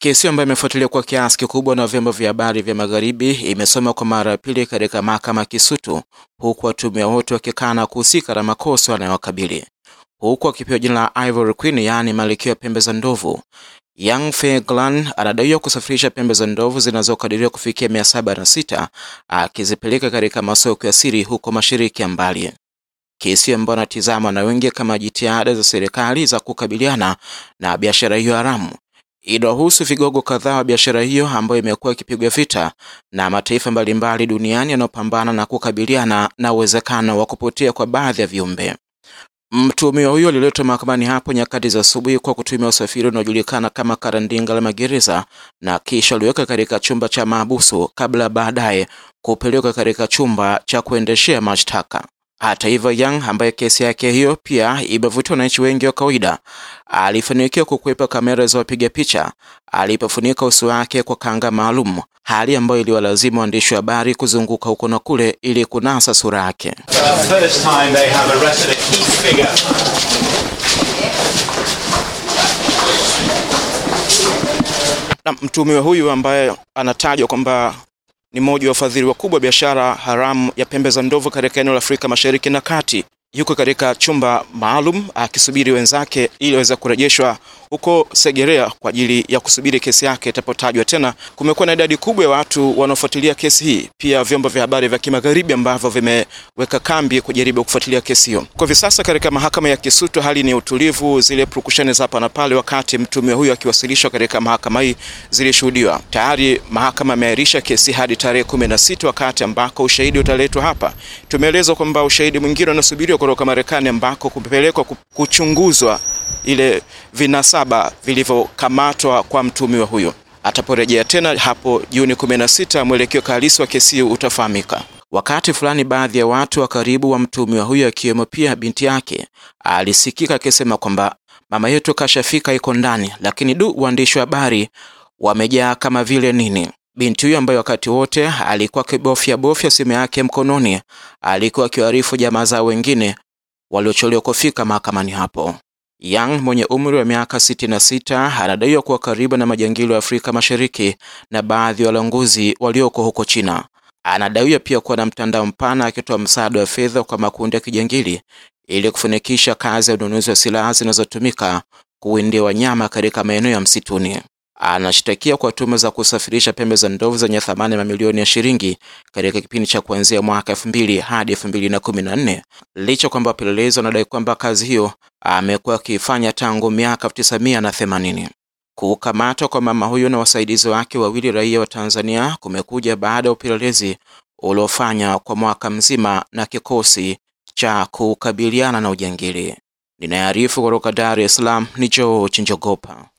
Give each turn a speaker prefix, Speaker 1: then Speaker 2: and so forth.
Speaker 1: Kesi ambayo imefuatiliwa kwa kiasi kikubwa na vyombo vya habari vya magharibi imesoma kwa mara ya pili katika mahakama Kisutu, huku watumia wote wakikana kuhusika na makosa yanayowakabili, huku akipewa jina la Ivory Queen, yaani malkia pembe za ndovu. Yang Fei-Glan anadaiwa kusafirisha pembe za ndovu zinazokadiriwa kufikia mia saba na sita akizipeleka katika masoko ya siri huko mashariki ya mbali, kesi ambayo anatizama na wengi kama jitihada za serikali za kukabiliana na biashara hiyo haramu inahusu vigogo kadhaa wa biashara hiyo ambayo imekuwa ikipigwa vita na mataifa mbalimbali duniani yanayopambana na kukabiliana na uwezekano wa kupotea kwa baadhi ya viumbe. Mtuhumiwa huyo aliletwa mahakamani hapo nyakati za asubuhi kwa kutumia usafiri unaojulikana kama karandinga la magereza na kisha aliweka katika chumba cha maabusu kabla baadaye kupelekwa katika chumba cha kuendeshea mashtaka. Hata hivyo, Young ambaye kesi yake hiyo pia imevutia wananchi wengi wa kawaida, alifanikiwa kukwepa kamera za wapiga picha alipofunika uso wake kwa kanga maalum, hali ambayo iliwalazimu waandishi wa habari kuzunguka huko na kule ili kunasa sura yake. mtumiwa mtuhumiwa huyu ambaye anatajwa kwamba ni mmoja wa wafadhili wakubwa wa biashara haramu ya pembe za ndovu katika eneo la Afrika Mashariki na Kati yuko katika chumba maalum akisubiri wenzake ili aweze kurejeshwa huko Segerea kwa ajili ya kusubiri kesi yake itapotajwa tena. Kumekuwa na idadi kubwa ya watu wanaofuatilia kesi hii, pia vyombo vya habari vya kimagharibi ambavyo vimeweka kambi kujaribu kufuatilia kesi hiyo. Kwa hivi sasa katika mahakama ya Kisutu hali ni utulivu, zile purukushani za hapa na pale wakati mtume huyo akiwasilishwa katika mahakama hii zilishuhudiwa. Tayari mahakama imeahirisha kesi hadi tarehe kumi na sita wakati ambako ushahidi utaletwa hapa. Tumeelezwa kwamba ushahidi mwingine unasubiriwa kutoka Marekani ambako kupelekwa kuchunguzwa ile vinasaba vilivyokamatwa kwa mtumiwa huyo. Ataporejea tena hapo Juni 16, mwelekeo halisi wa kesi hiyo utafahamika. Wakati fulani, baadhi ya watu wa karibu wa mtumiwa huyo akiwemo pia binti yake alisikika akisema kwamba mama yetu kashafika, iko ndani, lakini du, waandishi wa habari wamejaa kama vile nini. Binti huyo ambaye wakati wote alikuwa akibofya bofya simu yake mkononi, alikuwa akiwaarifu jamaa zao wengine waliochelewa kufika mahakamani hapo. Young mwenye umri wa miaka 66 anadaiwa kuwa karibu na majangili wa Afrika Mashariki na baadhi ya walanguzi walioko huko China. Anadaiwa pia kuwa na mtandao mpana akitoa msaada wa fedha kwa makundi ya kijangili ili kufanikisha kazi ya ununuzi wa silaha zinazotumika kuwindia wanyama katika maeneo ya msituni. Anashtakia kwa tuma za kusafirisha pembe za ndovu zenye thamani ya mamilioni ya shilingi katika kipindi cha kuanzia mwaka elfu mbili hadi elfu mbili na kumi na nne licha kwamba wapelelezi wanadai kwamba kazi hiyo amekuwa akiifanya tangu miaka elfu tisa mia na themanini. Kukamatwa kwa mama huyo na wasaidizi wake wawili raia wa Tanzania kumekuja baada ya upelelezi uliofanya kwa mwaka mzima na kikosi cha kukabiliana na ujangili. Ninaarifu kutoka Dar es Salaam ni George Njogopa.